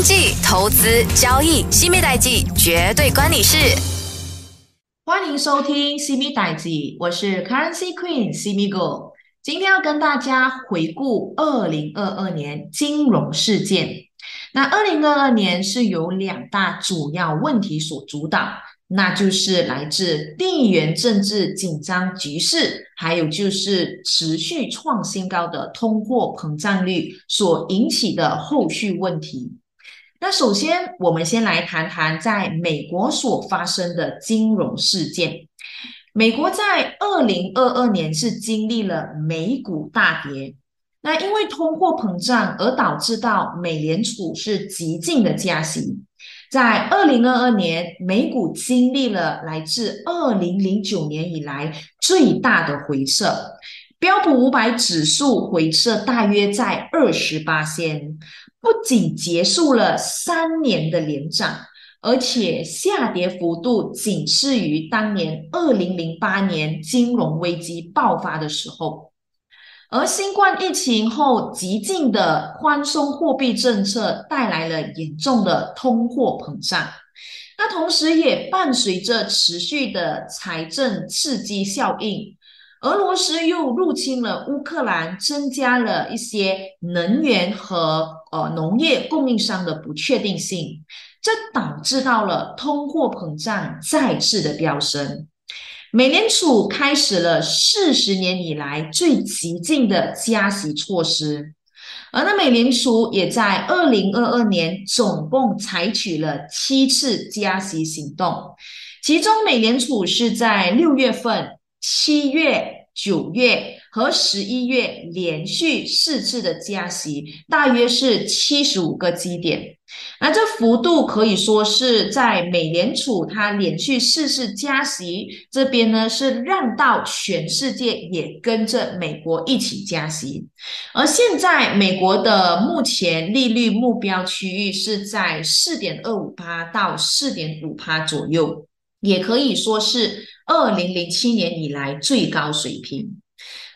经济、投资、交易，西米代记绝对关你事。欢迎收听西米代记，我是 Currency Queen 西米 Go。今天要跟大家回顾二零二二年金融事件。那二零二二年是由两大主要问题所主导。那就是来自地缘政治紧张局势，还有就是持续创新高的通货膨胀率所引起的后续问题。那首先，我们先来谈谈在美国所发生的金融事件。美国在二零二二年是经历了美股大跌，那因为通货膨胀而导致到美联储是极尽的加息。在二零二二年，美股经历了来自二零零九年以来最大的回撤，标普五百指数回撤大约在二十八仙，不仅结束了三年的连涨，而且下跌幅度仅次于当年二零零八年金融危机爆发的时候。而新冠疫情后极尽的宽松货币政策带来了严重的通货膨胀，那同时也伴随着持续的财政刺激效应。俄罗斯又入侵了乌克兰，增加了一些能源和呃农业供应商的不确定性，这导致到了通货膨胀再次的飙升。美联储开始了四十年以来最激进的加息措施，而那美联储也在二零二二年总共采取了七次加息行动，其中美联储是在六月份、七月、九月和十一月连续四次的加息，大约是七十五个基点。那这幅度可以说是在美联储它连续四次加息这边呢，是让到全世界也跟着美国一起加息。而现在美国的目前利率目标区域是在四点二五趴到四点五趴左右，也可以说是二零零七年以来最高水平。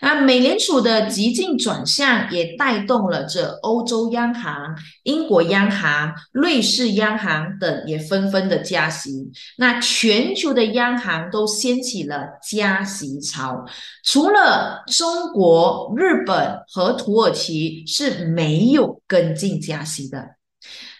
那美联储的极进转向也带动了这欧洲央行、英国央行、瑞士央行等也纷纷的加息。那全球的央行都掀起了加息潮，除了中国、日本和土耳其是没有跟进加息的。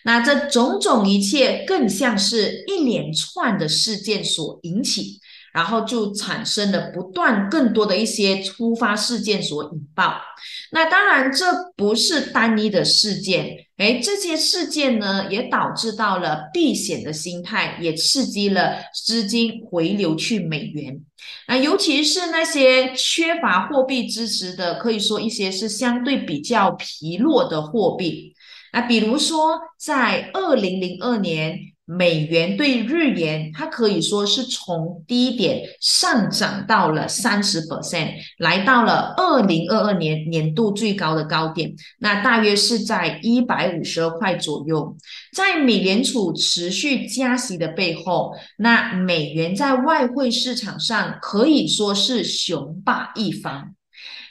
那这种种一切更像是一连串的事件所引起。然后就产生了不断更多的一些突发事件所引爆。那当然这不是单一的事件，诶，这些事件呢也导致到了避险的心态，也刺激了资金回流去美元。那尤其是那些缺乏货币支持的，可以说一些是相对比较疲弱的货币。那比如说在二零零二年。美元对日元，它可以说是从低点上涨到了三十 percent，来到了二零二二年年度最高的高点，那大约是在一百五十二块左右。在美联储持续加息的背后，那美元在外汇市场上可以说是雄霸一方。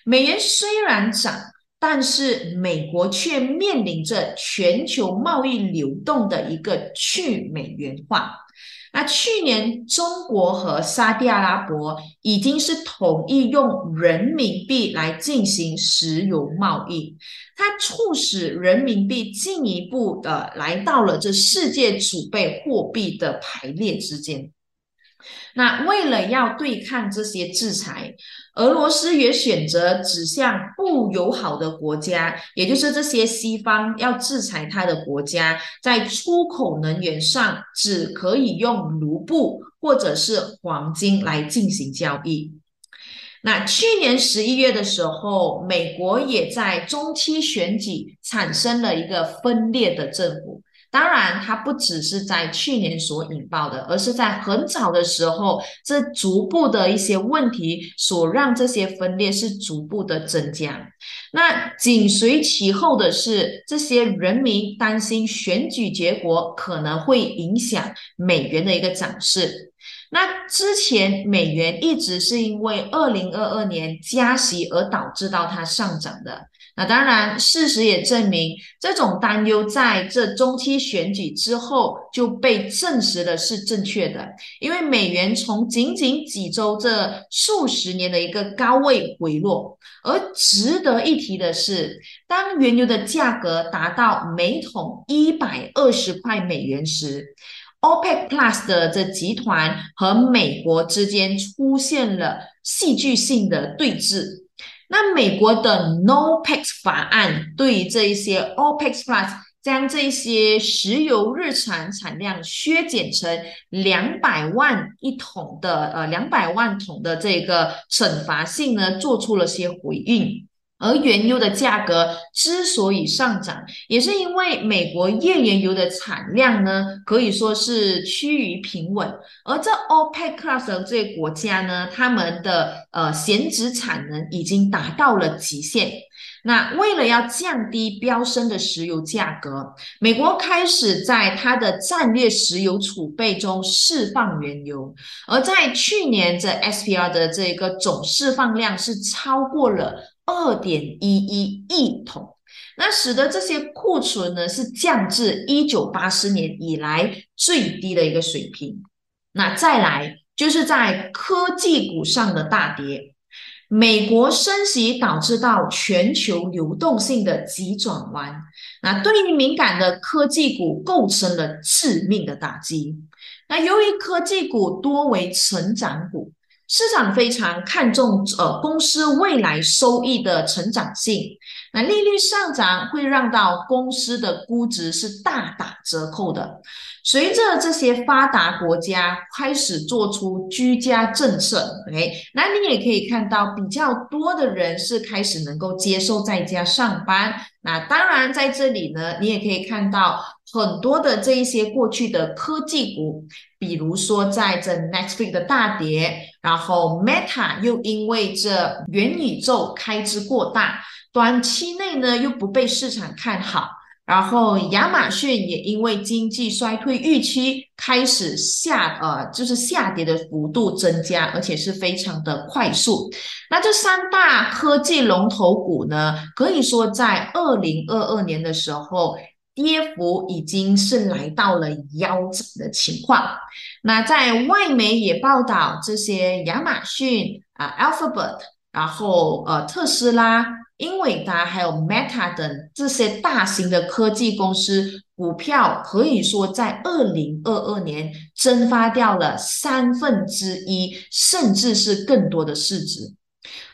美元虽然涨。但是美国却面临着全球贸易流动的一个去美元化。那去年中国和沙特阿拉伯已经是同意用人民币来进行石油贸易，它促使人民币进一步的来到了这世界储备货币的排列之间。那为了要对抗这些制裁，俄罗斯也选择指向不友好的国家，也就是这些西方要制裁它的国家，在出口能源上只可以用卢布或者是黄金来进行交易。那去年十一月的时候，美国也在中期选举产生了一个分裂的政府。当然，它不只是在去年所引爆的，而是在很早的时候，这逐步的一些问题所让这些分裂是逐步的增加。那紧随其后的是，这些人民担心选举结果可能会影响美元的一个涨势。那之前美元一直是因为二零二二年加息而导致到它上涨的。那当然，事实也证明，这种担忧在这中期选举之后就被证实了是正确的。因为美元从仅仅几周这数十年的一个高位回落，而值得一提的是，当原油的价格达到每桶一百二十块美元时，OPEC Plus 的这集团和美国之间出现了戏剧性的对峙。那美国的 NOPEC 法案对于这一些 OPEC Plus 将这些石油日产产量削减成两百万一桶的呃两百万桶的这个惩罚性呢，做出了些回应。而原油的价格之所以上涨，也是因为美国页岩油的产量呢，可以说是趋于平稳。而这 OPEC Plus 这些国家呢，他们的呃闲置产能已经达到了极限。那为了要降低飙升的石油价格，美国开始在它的战略石油储备中释放原油。而在去年，这 SPR 的这个总释放量是超过了。二点一一亿桶，那使得这些库存呢是降至一九八四年以来最低的一个水平。那再来就是在科技股上的大跌，美国升息导致到全球流动性的急转弯，那对于敏感的科技股构成了致命的打击。那由于科技股多为成长股。市场非常看重呃公司未来收益的成长性，那利率上涨会让到公司的估值是大打折扣的。随着这些发达国家开始做出居家政策，OK，那你也可以看到比较多的人是开始能够接受在家上班。那当然在这里呢，你也可以看到很多的这一些过去的科技股。比如说，在这 Netflix 的大跌，然后 Meta 又因为这元宇宙开支过大，短期内呢又不被市场看好，然后亚马逊也因为经济衰退预期开始下，呃，就是下跌的幅度增加，而且是非常的快速。那这三大科技龙头股呢，可以说在二零二二年的时候。跌幅已经是来到了腰斩的情况。那在外媒也报道，这些亚马逊啊、Alphabet，然后呃特斯拉、英伟达还有 Meta 等这些大型的科技公司股票，可以说在二零二二年蒸发掉了三分之一，甚至是更多的市值。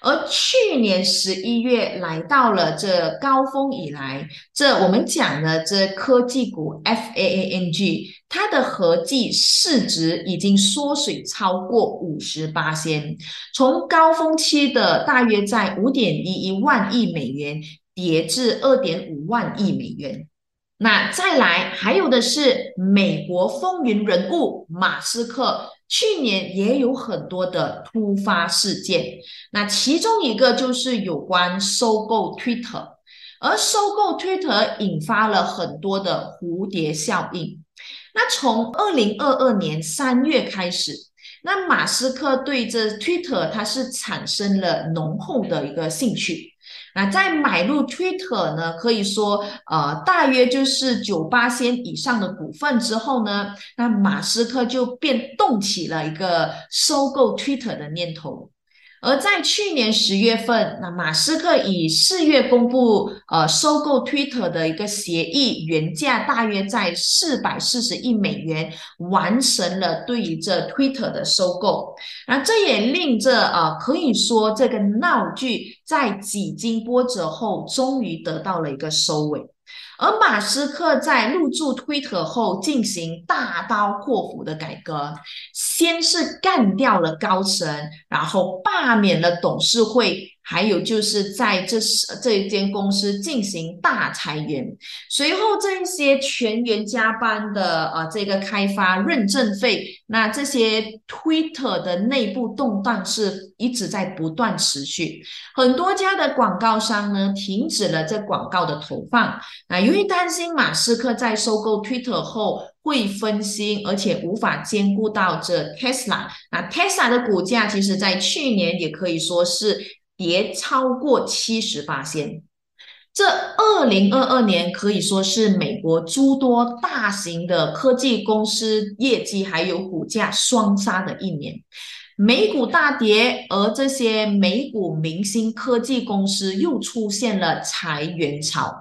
而去年十一月来到了这高峰以来，这我们讲的这科技股 F A A N G，它的合计市值已经缩水超过五十八仙，从高峰期的大约在五点一一万亿美元，跌至二点五万亿美元。那再来还有的是美国风云人物马斯克。去年也有很多的突发事件，那其中一个就是有关收购 Twitter，而收购 Twitter 引发了很多的蝴蝶效应。那从二零二二年三月开始，那马斯克对这 Twitter 它是产生了浓厚的一个兴趣。那在买入 Twitter 呢，可以说，呃，大约就是九八仙以上的股份之后呢，那马斯克就变动起了一个收购 Twitter 的念头。而在去年十月份，那马斯克以四月公布呃收购 Twitter 的一个协议，原价大约在四百四十亿美元，完成了对于这 Twitter 的收购。那这也令这呃可以说这个闹剧在几经波折后，终于得到了一个收尾。而马斯克在入驻推特后，进行大刀阔斧的改革，先是干掉了高层，然后罢免了董事会。还有就是在这是这一间公司进行大裁员，随后这些全员加班的呃这个开发认证费，那这些 Twitter 的内部动荡是一直在不断持续，很多家的广告商呢停止了这广告的投放，那由于担心马斯克在收购 Twitter 后会分心，而且无法兼顾到这 Tesla，那 Tesla 的股价其实在去年也可以说是。跌超过七十八仙，这二零二二年可以说是美国诸多大型的科技公司业绩还有股价双杀的一年。美股大跌，而这些美股明星科技公司又出现了裁员潮。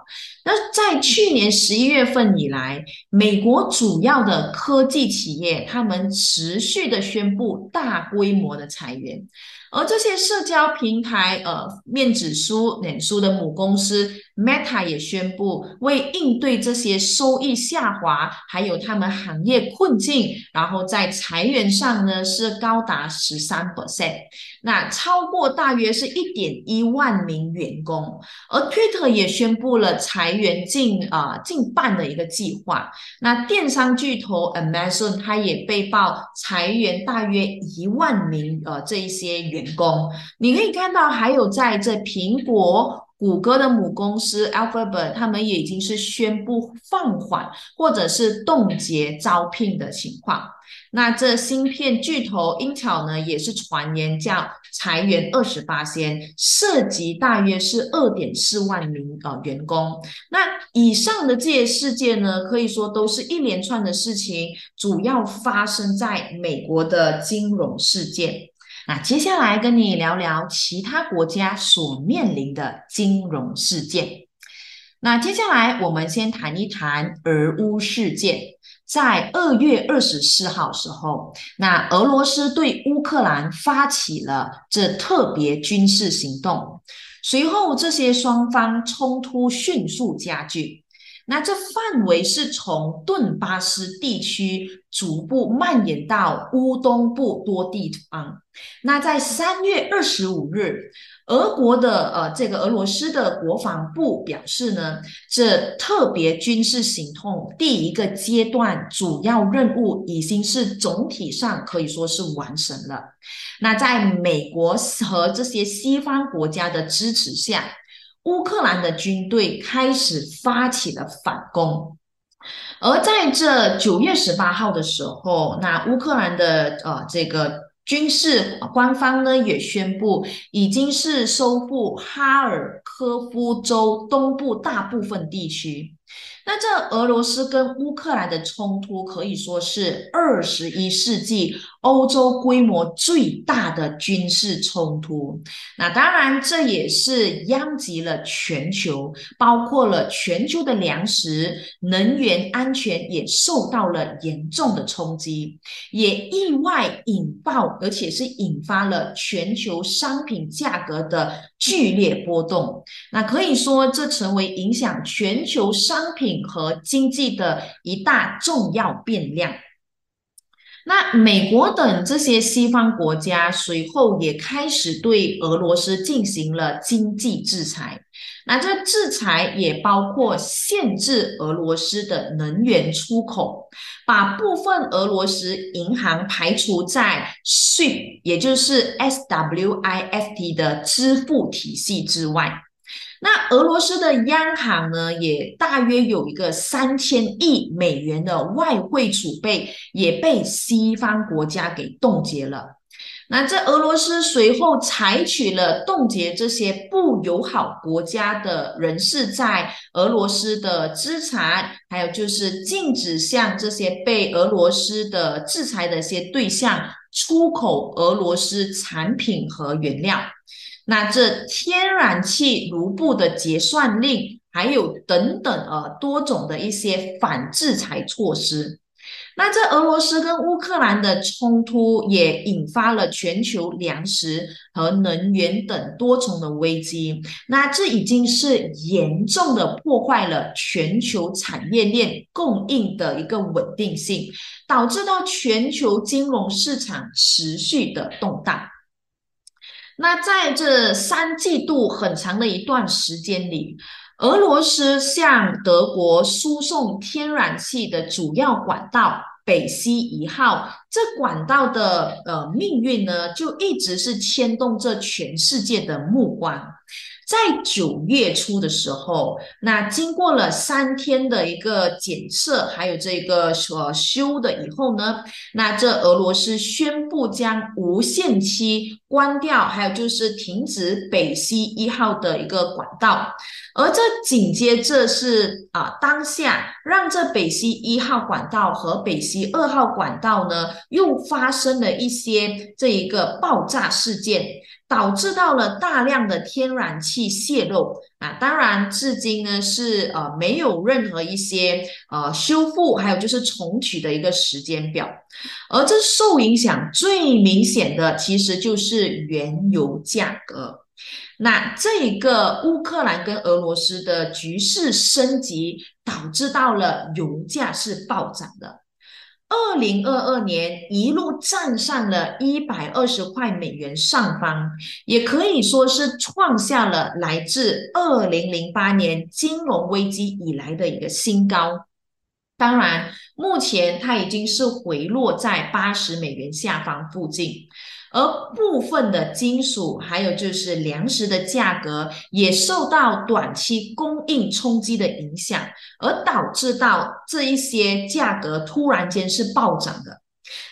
那在去年十一月份以来，美国主要的科技企业他们持续的宣布大规模的裁员。而这些社交平台，呃，面子书、脸书的母公司 Meta 也宣布，为应对这些收益下滑，还有他们行业困境，然后在裁员上呢是高达十三 percent，那超过大约是一点一万名员工。而 Twitter 也宣布了裁员近啊近半的一个计划。那电商巨头 Amazon 它也被曝裁员大约一万名呃这一些。员工，你可以看到，还有在这苹果、谷歌的母公司 Alphabet，他们也已经是宣布放缓或者是冻结招聘的情况。那这芯片巨头 Intel 呢，也是传言叫裁员二十八千，涉及大约是二点四万名呃员工。那以上的这些事件呢，可以说都是一连串的事情，主要发生在美国的金融事件。那接下来跟你聊聊其他国家所面临的金融事件。那接下来我们先谈一谈俄乌事件。在二月二十四号时候，那俄罗斯对乌克兰发起了这特别军事行动，随后这些双方冲突迅速加剧。那这范围是从顿巴斯地区逐步蔓延到乌东部多地方。那在三月二十五日，俄国的呃这个俄罗斯的国防部表示呢，这特别军事行动第一个阶段主要任务已经是总体上可以说是完成了。那在美国和这些西方国家的支持下。乌克兰的军队开始发起了反攻，而在这九月十八号的时候，那乌克兰的呃这个军事官方呢也宣布，已经是收复哈尔科夫州东部大部分地区。那这俄罗斯跟乌克兰的冲突可以说是二十一世纪欧洲规模最大的军事冲突。那当然，这也是殃及了全球，包括了全球的粮食、能源安全也受到了严重的冲击，也意外引爆，而且是引发了全球商品价格的剧烈波动。那可以说，这成为影响全球商品。和经济的一大重要变量。那美国等这些西方国家随后也开始对俄罗斯进行了经济制裁。那这制裁也包括限制俄罗斯的能源出口，把部分俄罗斯银行排除在 SWIFT，也就是 SWIFT 的支付体系之外。那俄罗斯的央行呢，也大约有一个三千亿美元的外汇储备，也被西方国家给冻结了。那这俄罗斯随后采取了冻结这些不友好国家的人士在俄罗斯的资产，还有就是禁止向这些被俄罗斯的制裁的一些对象出口俄罗斯产品和原料。那这天然气卢布的结算令，还有等等呃多种的一些反制裁措施。那这俄罗斯跟乌克兰的冲突也引发了全球粮食和能源等多重的危机。那这已经是严重的破坏了全球产业链供应的一个稳定性，导致到全球金融市场持续的动荡。那在这三季度很长的一段时间里，俄罗斯向德国输送天然气的主要管道北溪一号，这管道的呃命运呢，就一直是牵动着全世界的目光。在九月初的时候，那经过了三天的一个检测，还有这个所修的以后呢，那这俄罗斯宣布将无限期关掉，还有就是停止北溪一号的一个管道。而这紧接着是啊，当下让这北溪一号管道和北溪二号管道呢，又发生了一些这一个爆炸事件，导致到了大量的天然气泄漏啊。当然，至今呢是呃没有任何一些呃修复，还有就是重启的一个时间表。而这受影响最明显的，其实就是原油价格。那这一个乌克兰跟俄罗斯的局势升级，导致到了油价是暴涨的。二零二二年一路站上了一百二十块美元上方，也可以说是创下了来自二零零八年金融危机以来的一个新高。当然，目前它已经是回落在八十美元下方附近。而部分的金属，还有就是粮食的价格，也受到短期供应冲击的影响，而导致到这一些价格突然间是暴涨的。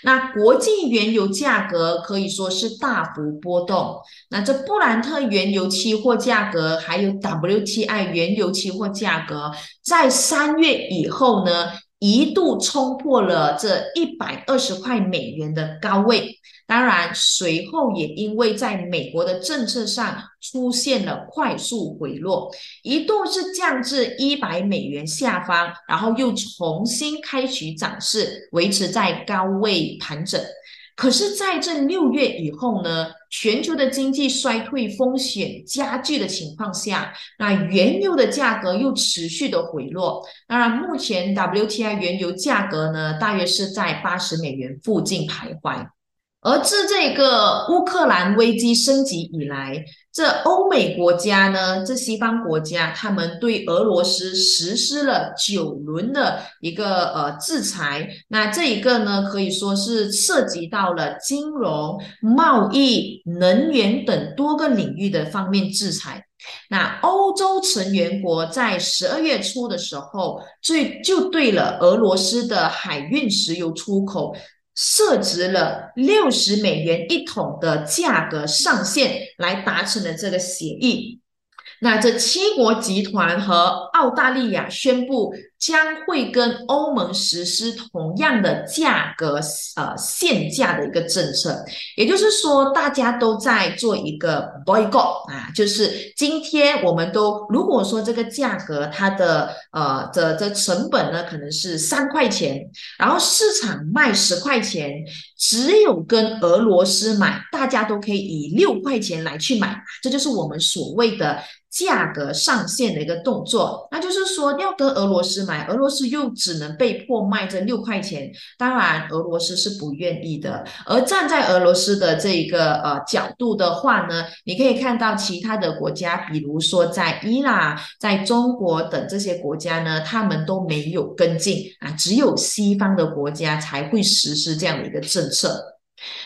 那国际原油价格可以说是大幅波动。那这布兰特原油期货价格，还有 WTI 原油期货价格，在三月以后呢，一度冲破了这一百二十块美元的高位。当然，随后也因为在美国的政策上出现了快速回落，一度是降至一百美元下方，然后又重新开启涨势，维持在高位盘整。可是，在这六月以后呢，全球的经济衰退风险加剧的情况下，那原油的价格又持续的回落。当然，目前 WTI 原油价格呢，大约是在八十美元附近徘徊。而自这个乌克兰危机升级以来，这欧美国家呢，这西方国家，他们对俄罗斯实施了九轮的一个呃制裁。那这一个呢，可以说是涉及到了金融、贸易、能源等多个领域的方面制裁。那欧洲成员国在十二月初的时候，最就对了俄罗斯的海运石油出口。设置了六十美元一桶的价格上限，来达成了这个协议。那这七国集团和澳大利亚宣布。将会跟欧盟实施同样的价格呃限价的一个政策，也就是说，大家都在做一个 boycott 啊，就是今天我们都如果说这个价格它的呃的的成本呢可能是三块钱，然后市场卖十块钱，只有跟俄罗斯买，大家都可以以六块钱来去买，这就是我们所谓的。价格上限的一个动作，那就是说要跟俄罗斯买，俄罗斯又只能被迫卖这六块钱，当然俄罗斯是不愿意的。而站在俄罗斯的这一个呃角度的话呢，你可以看到其他的国家，比如说在伊朗、在中国等这些国家呢，他们都没有跟进啊，只有西方的国家才会实施这样的一个政策。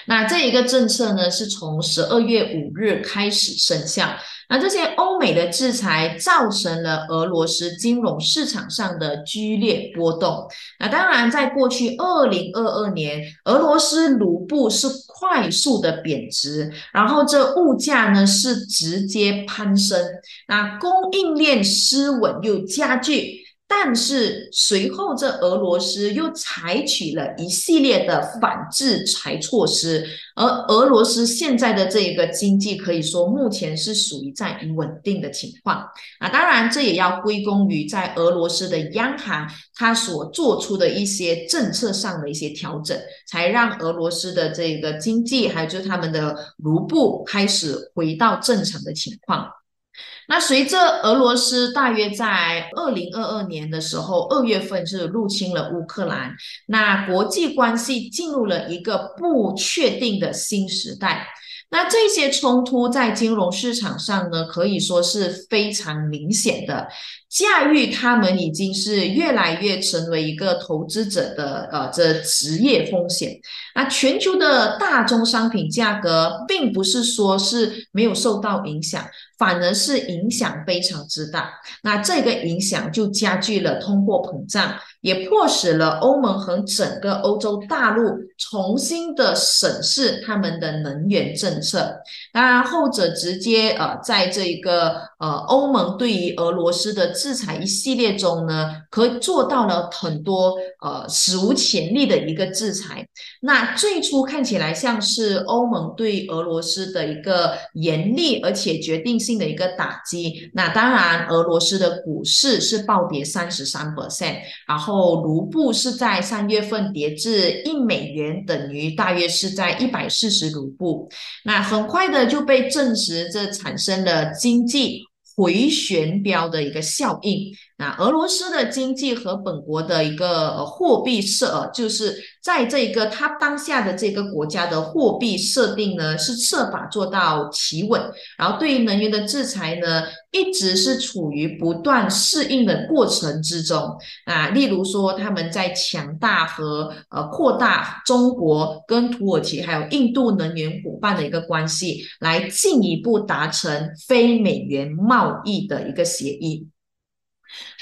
那这一个政策呢，是从十二月五日开始生效。那这些欧美的制裁造成了俄罗斯金融市场上的剧烈波动。那当然，在过去二零二二年，俄罗斯卢布是快速的贬值，然后这物价呢是直接攀升，那供应链失稳又加剧。但是随后，这俄罗斯又采取了一系列的反制裁措施，而俄罗斯现在的这个经济可以说目前是属于在稳定的情况啊。当然，这也要归功于在俄罗斯的央行它所做出的一些政策上的一些调整，才让俄罗斯的这个经济还有就是他们的卢布开始回到正常的情况。那随着俄罗斯大约在二零二二年的时候，二月份是入侵了乌克兰，那国际关系进入了一个不确定的新时代。那这些冲突在金融市场上呢，可以说是非常明显的。驾驭他们已经是越来越成为一个投资者的呃这职业风险。那全球的大宗商品价格，并不是说是没有受到影响。反而是影响非常之大，那这个影响就加剧了通货膨胀，也迫使了欧盟和整个欧洲大陆重新的审视他们的能源政是当然，后者直接呃，在这一个呃欧盟对于俄罗斯的制裁一系列中呢，可做到了很多呃史无前例的一个制裁。那最初看起来像是欧盟对俄罗斯的一个严厉而且决定性。的一个打击，那当然，俄罗斯的股市是暴跌三十三 percent，然后卢布是在三月份跌至一美元，等于大约是在一百四十卢布，那很快的的就被证实，这产生了经济回旋镖的一个效应。那俄罗斯的经济和本国的一个货币设，就是在这个它当下的这个国家的货币设定呢，是设法做到企稳。然后对于能源的制裁呢，一直是处于不断适应的过程之中。啊，例如说他们在强大和呃扩大中国跟土耳其还有印度能源伙伴的一个关系，来进一步达成非美元贸易的一个协议。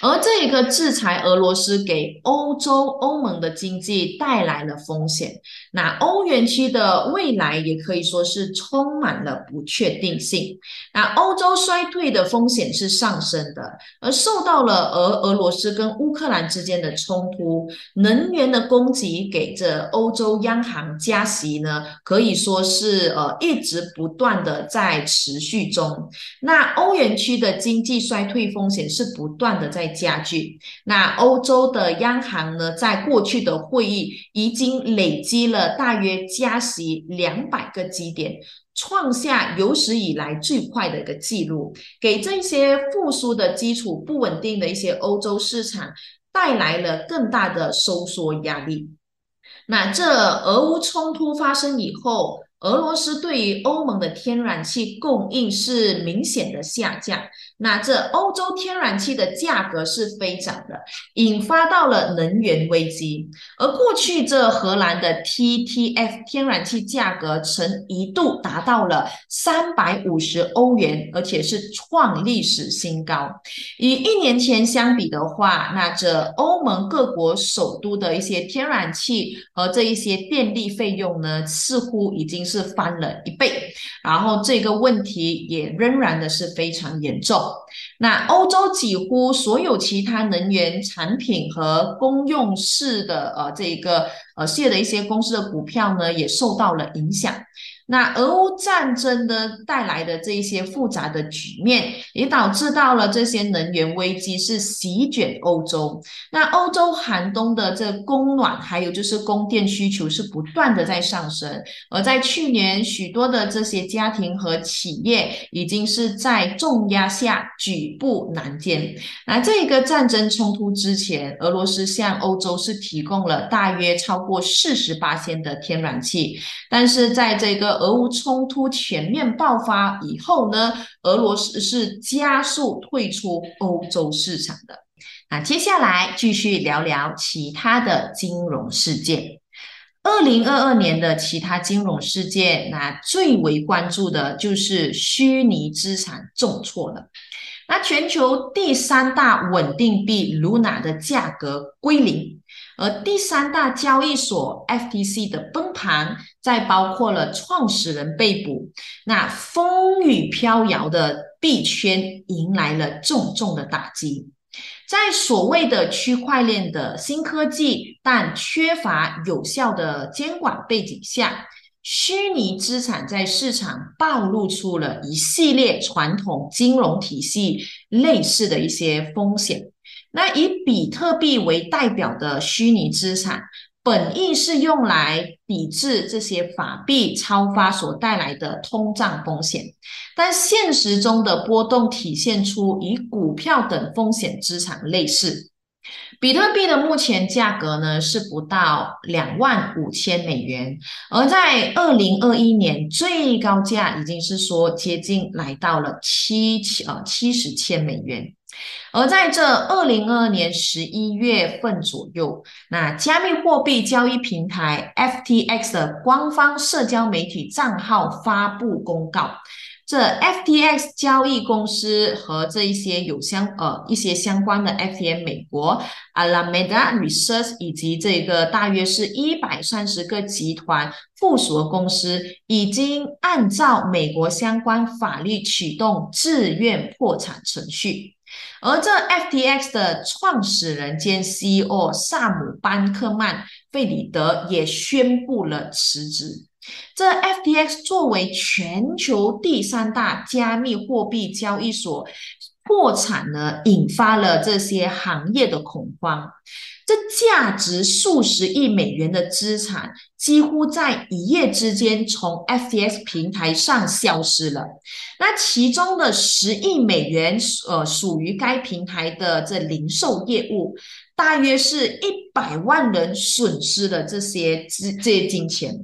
而这一个制裁俄罗斯给欧洲欧盟的经济带来了风险，那欧元区的未来也可以说是充满了不确定性。那欧洲衰退的风险是上升的，而受到了俄俄罗斯跟乌克兰之间的冲突，能源的供给给这欧洲央行加息呢，可以说是呃一直不断的在持续中。那欧元区的经济衰退风险是不断的在。加剧。那欧洲的央行呢，在过去的会议已经累积了大约加息两百个基点，创下有史以来最快的一个记录，给这些复苏的基础不稳定的一些欧洲市场带来了更大的收缩压力。那这俄乌冲突发生以后。俄罗斯对于欧盟的天然气供应是明显的下降，那这欧洲天然气的价格是飞涨的，引发到了能源危机。而过去这荷兰的 TTF 天然气价格曾一度达到了三百五十欧元，而且是创历史新高。与一年前相比的话，那这欧盟各国首都的一些天然气和这一些电力费用呢，似乎已经。是翻了一倍，然后这个问题也仍然的是非常严重。那欧洲几乎所有其他能源产品和公用事的呃这一个呃事业的一些公司的股票呢，也受到了影响。那俄乌战争呢带来的这一些复杂的局面，也导致到了这些能源危机是席卷欧洲。那欧洲寒冬的这供暖，还有就是供电需求是不断的在上升。而在去年，许多的这些家庭和企业已经是在重压下举步难艰。那这个战争冲突之前，俄罗斯向欧洲是提供了大约超过四十八千的天然气，但是在这个俄乌冲突全面爆发以后呢，俄罗斯是加速退出欧洲市场的。那接下来继续聊聊其他的金融事件。二零二二年的其他金融事件，那最为关注的就是虚拟资产重挫了。那全球第三大稳定币 Luna 的价格归零。而第三大交易所 FTC 的崩盘，再包括了创始人被捕，那风雨飘摇的币圈迎来了重重的打击。在所谓的区块链的新科技，但缺乏有效的监管背景下，虚拟资产在市场暴露出了一系列传统金融体系类似的一些风险。那以比特币为代表的虚拟资产，本意是用来抵制这些法币超发所带来的通胀风险，但现实中的波动体现出与股票等风险资产类似。比特币的目前价格呢是不到两万五千美元，而在二零二一年最高价已经是说接近来到了七千呃七十千美元。而在这二零二二年十一月份左右，那加密货币交易平台 FTX 的官方社交媒体账号发布公告，这 FTX 交易公司和这一些有相呃一些相关的 FTM 美国 Alameda Research 以及这个大约是一百三十个集团附属的公司，已经按照美国相关法律启动自愿破产程序。而这 FTX 的创始人兼 CEO 萨姆班克曼费里德也宣布了辞职。这 FTX 作为全球第三大加密货币交易所破产呢，引发了这些行业的恐慌。这价值数十亿美元的资产，几乎在一夜之间从 FTX 平台上消失了。那其中的十亿美元，呃，属于该平台的这零售业务，大约是一百万人损失了这些资这些金钱。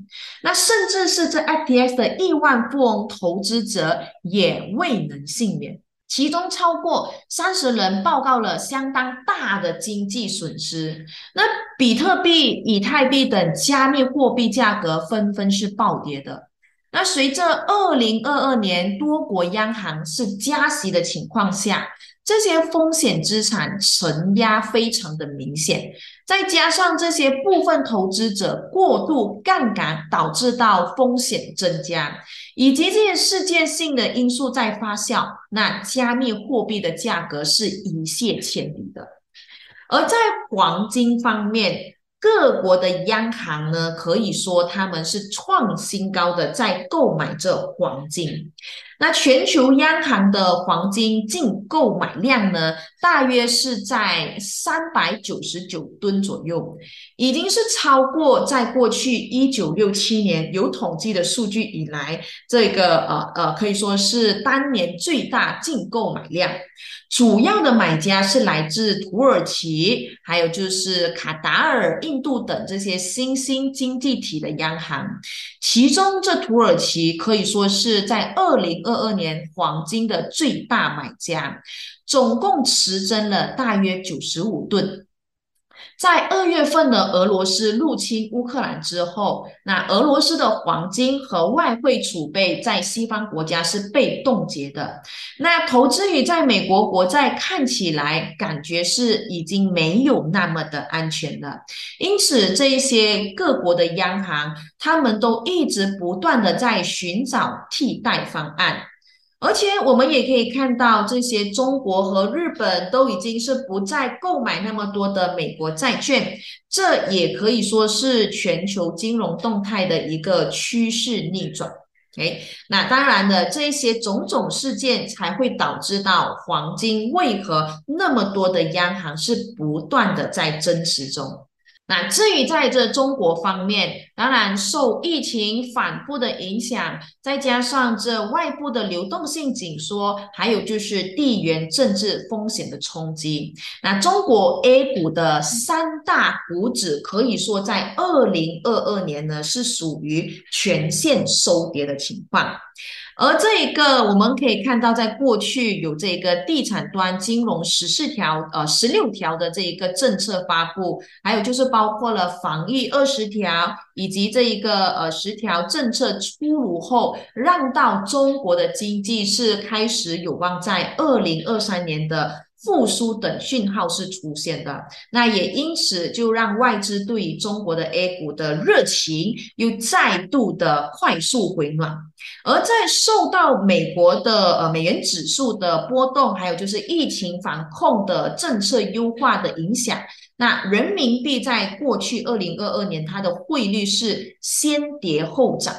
那甚至是这 FTX 的亿万富翁投资者也未能幸免。其中超过三十人报告了相当大的经济损失。那比特币、以太币等加密货币价格纷纷是暴跌的。那随着二零二二年多国央行是加息的情况下，这些风险资产承压非常的明显。再加上这些部分投资者过度杠杆，导致到风险增加。以及这些事件性的因素在发酵，那加密货币的价格是一泻千里的。而在黄金方面，各国的央行呢，可以说他们是创新高的在购买这黄金。那全球央行的黄金净购买量呢，大约是在三百九十九吨左右，已经是超过在过去一九六七年有统计的数据以来，这个呃呃可以说是当年最大净购买量。主要的买家是来自土耳其，还有就是卡达尔、印度等这些新兴经济体的央行。其中，这土耳其可以说是在二零二二年黄金的最大买家，总共持增了大约九十五吨。在二月份的俄罗斯入侵乌克兰之后，那俄罗斯的黄金和外汇储备在西方国家是被冻结的。那投资于在美国国债看起来感觉是已经没有那么的安全了。因此，这一些各国的央行，他们都一直不断的在寻找替代方案。而且我们也可以看到，这些中国和日本都已经是不再购买那么多的美国债券，这也可以说是全球金融动态的一个趋势逆转。哎，那当然了，这些种种事件才会导致到黄金为何那么多的央行是不断的在增持中。那至于在这中国方面，当然受疫情反复的影响，再加上这外部的流动性紧缩，还有就是地缘政治风险的冲击，那中国 A 股的三大股指可以说在二零二二年呢是属于全线收跌的情况。而这一个，我们可以看到，在过去有这个地产端金融十四条、呃十六条的这一个政策发布，还有就是包括了防疫二十条，以及这一个呃十条政策出炉后，让到中国的经济是开始有望在二零二三年的。复苏等讯号是出现的，那也因此就让外资对于中国的 A 股的热情又再度的快速回暖，而在受到美国的呃美元指数的波动，还有就是疫情防控的政策优化的影响，那人民币在过去二零二二年它的汇率是先跌后涨。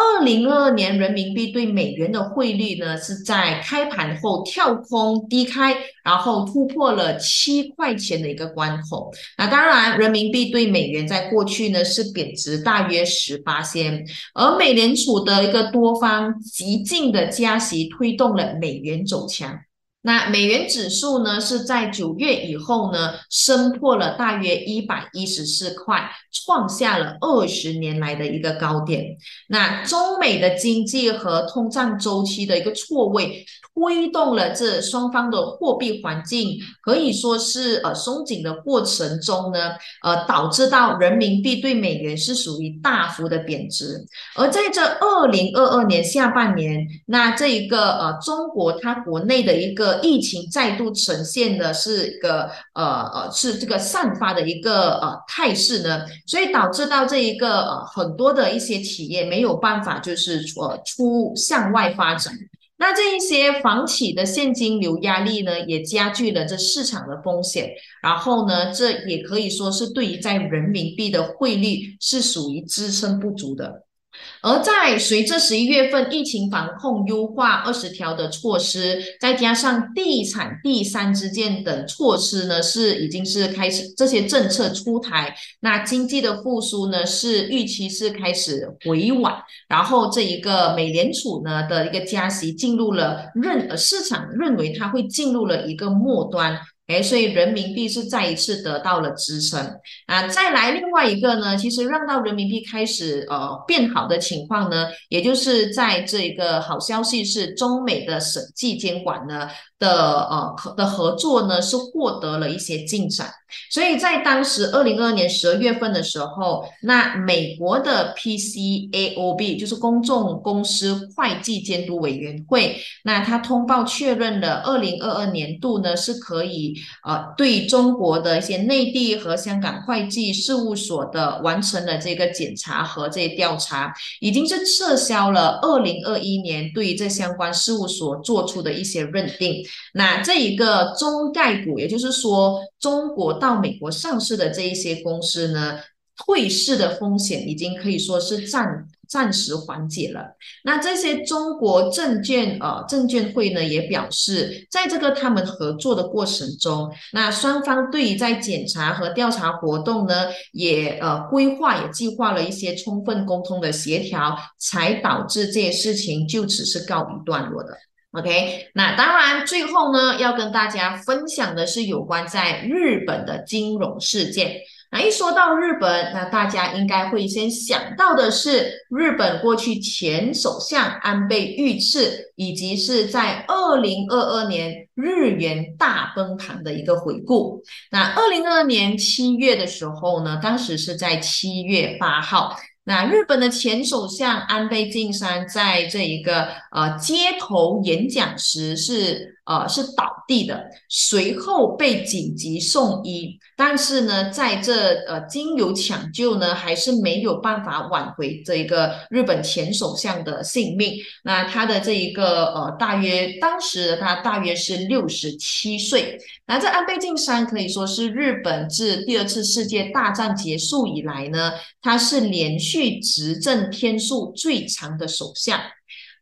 二零二二年人民币对美元的汇率呢，是在开盘后跳空低开，然后突破了七块钱的一个关口。那当然，人民币对美元在过去呢是贬值大约十八仙，而美联储的一个多方极进的加息推动了美元走强。那美元指数呢，是在九月以后呢，升破了大约一百一十四块，创下了二十年来的一个高点。那中美的经济和通胀周期的一个错位，推动了这双方的货币环境可以说是呃松紧的过程中呢，呃导致到人民币对美元是属于大幅的贬值。而在这二零二二年下半年，那这一个呃中国它国内的一个。疫情再度呈现的是一个呃呃是这个散发的一个呃态势呢，所以导致到这一个呃很多的一些企业没有办法就是呃出向外发展，那这一些房企的现金流压力呢也加剧了这市场的风险，然后呢这也可以说是对于在人民币的汇率是属于支撑不足的。而在随着十一月份疫情防控优化二十条的措施，再加上地产第三支箭等措施呢，是已经是开始这些政策出台，那经济的复苏呢是预期是开始回稳，然后这一个美联储呢的一个加息进入了认市场认为它会进入了一个末端。哎，所以人民币是再一次得到了支撑啊！再来另外一个呢，其实让到人民币开始呃变好的情况呢，也就是在这个好消息是中美的审计监管呢。的呃的合作呢是获得了一些进展，所以在当时二零二二年十二月份的时候，那美国的 PCAOB 就是公众公司会计监督委员会，那他通报确认了二零二二年度呢是可以呃对中国的一些内地和香港会计事务所的完成了这个检查和这些调查，已经是撤销了二零二一年对这相关事务所做出的一些认定。那这一个中概股，也就是说中国到美国上市的这一些公司呢，退市的风险已经可以说是暂暂时缓解了。那这些中国证券呃证券会呢也表示，在这个他们合作的过程中，那双方对于在检查和调查活动呢，也呃规划也计划了一些充分沟通的协调，才导致这些事情就此是告一段落的。OK，那当然，最后呢，要跟大家分享的是有关在日本的金融事件。那一说到日本，那大家应该会先想到的是日本过去前首相安倍遇刺，以及是在二零二二年日元大崩盘的一个回顾。那二零二二年七月的时候呢，当时是在七月八号。那日本的前首相安倍晋三在这一个呃街头演讲时是呃是倒地的，随后被紧急送医，但是呢，在这呃经由抢救呢，还是没有办法挽回这一个日本前首相的性命。那他的这一个呃大约当时他大约是六十七岁。那这安倍晋三可以说是日本自第二次世界大战结束以来呢，他是连续执政天数最长的首相。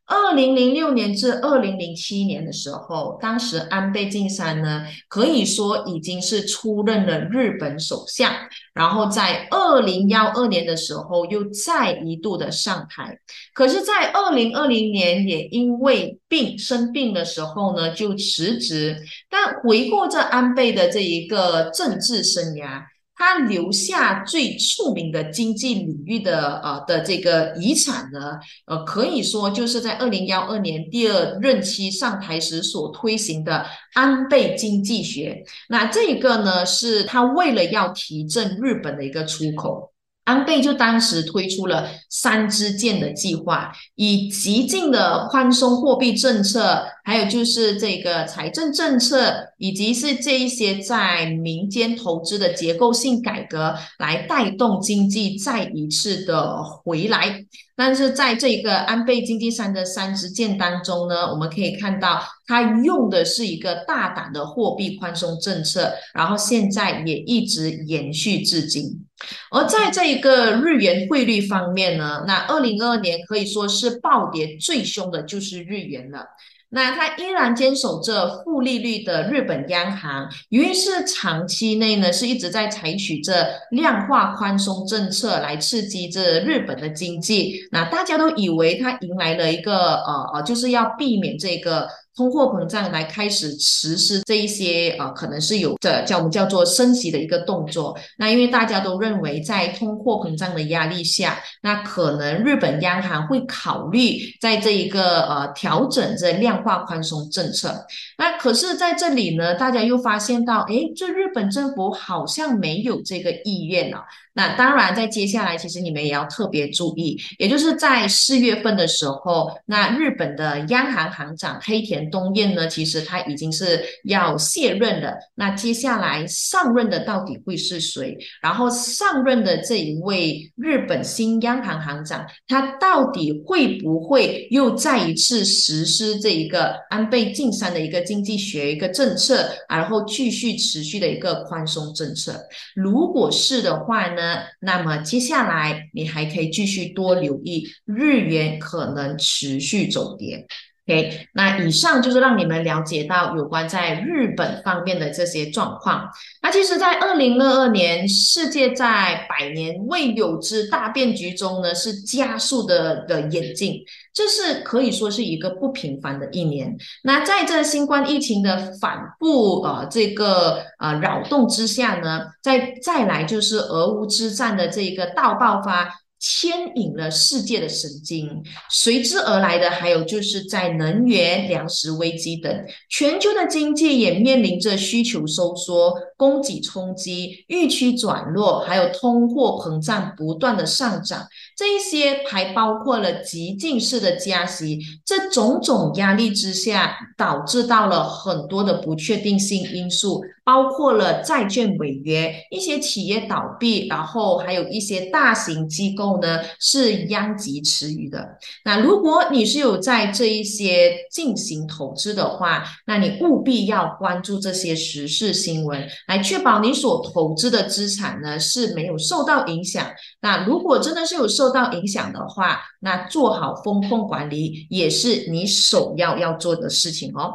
二零零六年至二零零七年的时候，当时安倍晋三呢，可以说已经是出任了日本首相。然后在二零幺二年的时候，又再一度的上台。可是，在二零二零年也因为病生病的时候呢，就辞职。但回顾这安倍的这一个政治生涯。他留下最著名的经济领域的呃的这个遗产呢，呃，可以说就是在二零幺二年第二任期上台时所推行的安倍经济学。那这个呢，是他为了要提振日本的一个出口。安倍就当时推出了三支箭的计划，以极尽的宽松货币政策，还有就是这个财政政策，以及是这一些在民间投资的结构性改革，来带动经济再一次的回来。但是在这个安倍经济三的三支箭当中呢，我们可以看到，他用的是一个大胆的货币宽松政策，然后现在也一直延续至今。而在这一个日元汇率方面呢，那二零二二年可以说是暴跌最凶的就是日元了。那它依然坚守着负利率的日本央行，由于是长期内呢是一直在采取着量化宽松政策来刺激着日本的经济，那大家都以为它迎来了一个呃呃，就是要避免这个。通货膨胀来开始实施这一些呃，可能是有的叫我们叫做升息的一个动作。那因为大家都认为在通货膨胀的压力下，那可能日本央行会考虑在这一个呃调整这量化宽松政策。那可是在这里呢，大家又发现到，哎，这日本政府好像没有这个意愿了。那当然，在接下来，其实你们也要特别注意，也就是在四月份的时候，那日本的央行行长黑田东彦呢，其实他已经是要卸任了。那接下来上任的到底会是谁？然后上任的这一位日本新央行行长，他到底会不会又再一次实施这一个安倍晋三的一个经济学一个政策，然后继续持续的一个宽松政策？如果是的话呢？那么接下来你还可以继续多留意日元可能持续走跌。OK，那以上就是让你们了解到有关在日本方面的这些状况。那其实，在二零二二年，世界在百年未有之大变局中呢，是加速的的演进。这是可以说是一个不平凡的一年。那在这新冠疫情的反复呃这个呃扰动之下呢，再再来就是俄乌之战的这个大爆发。牵引了世界的神经，随之而来的还有就是在能源、粮食危机等，全球的经济也面临着需求收缩、供给冲击、预期转弱，还有通货膨胀不断的上涨，这一些还包括了极进式的加息，这种种压力之下，导致到了很多的不确定性因素。包括了债券违约、一些企业倒闭，然后还有一些大型机构呢是殃及池鱼的。那如果你是有在这一些进行投资的话，那你务必要关注这些时事新闻，来确保你所投资的资产呢是没有受到影响。那如果真的是有受到影响的话，那做好风控管理也是你首要要做的事情哦。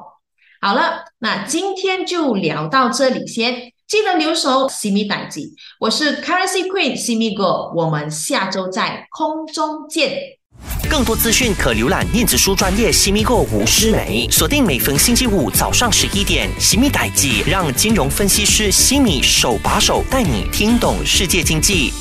好了，那今天就聊到这里先，记得留守西米代记，我是 Currency Queen 西米哥，我们下周在空中见。更多资讯可浏览电子书专业西米哥吴诗梅，锁定每逢星期五早上十一点西米代记，让金融分析师西米手把手带你听懂世界经济。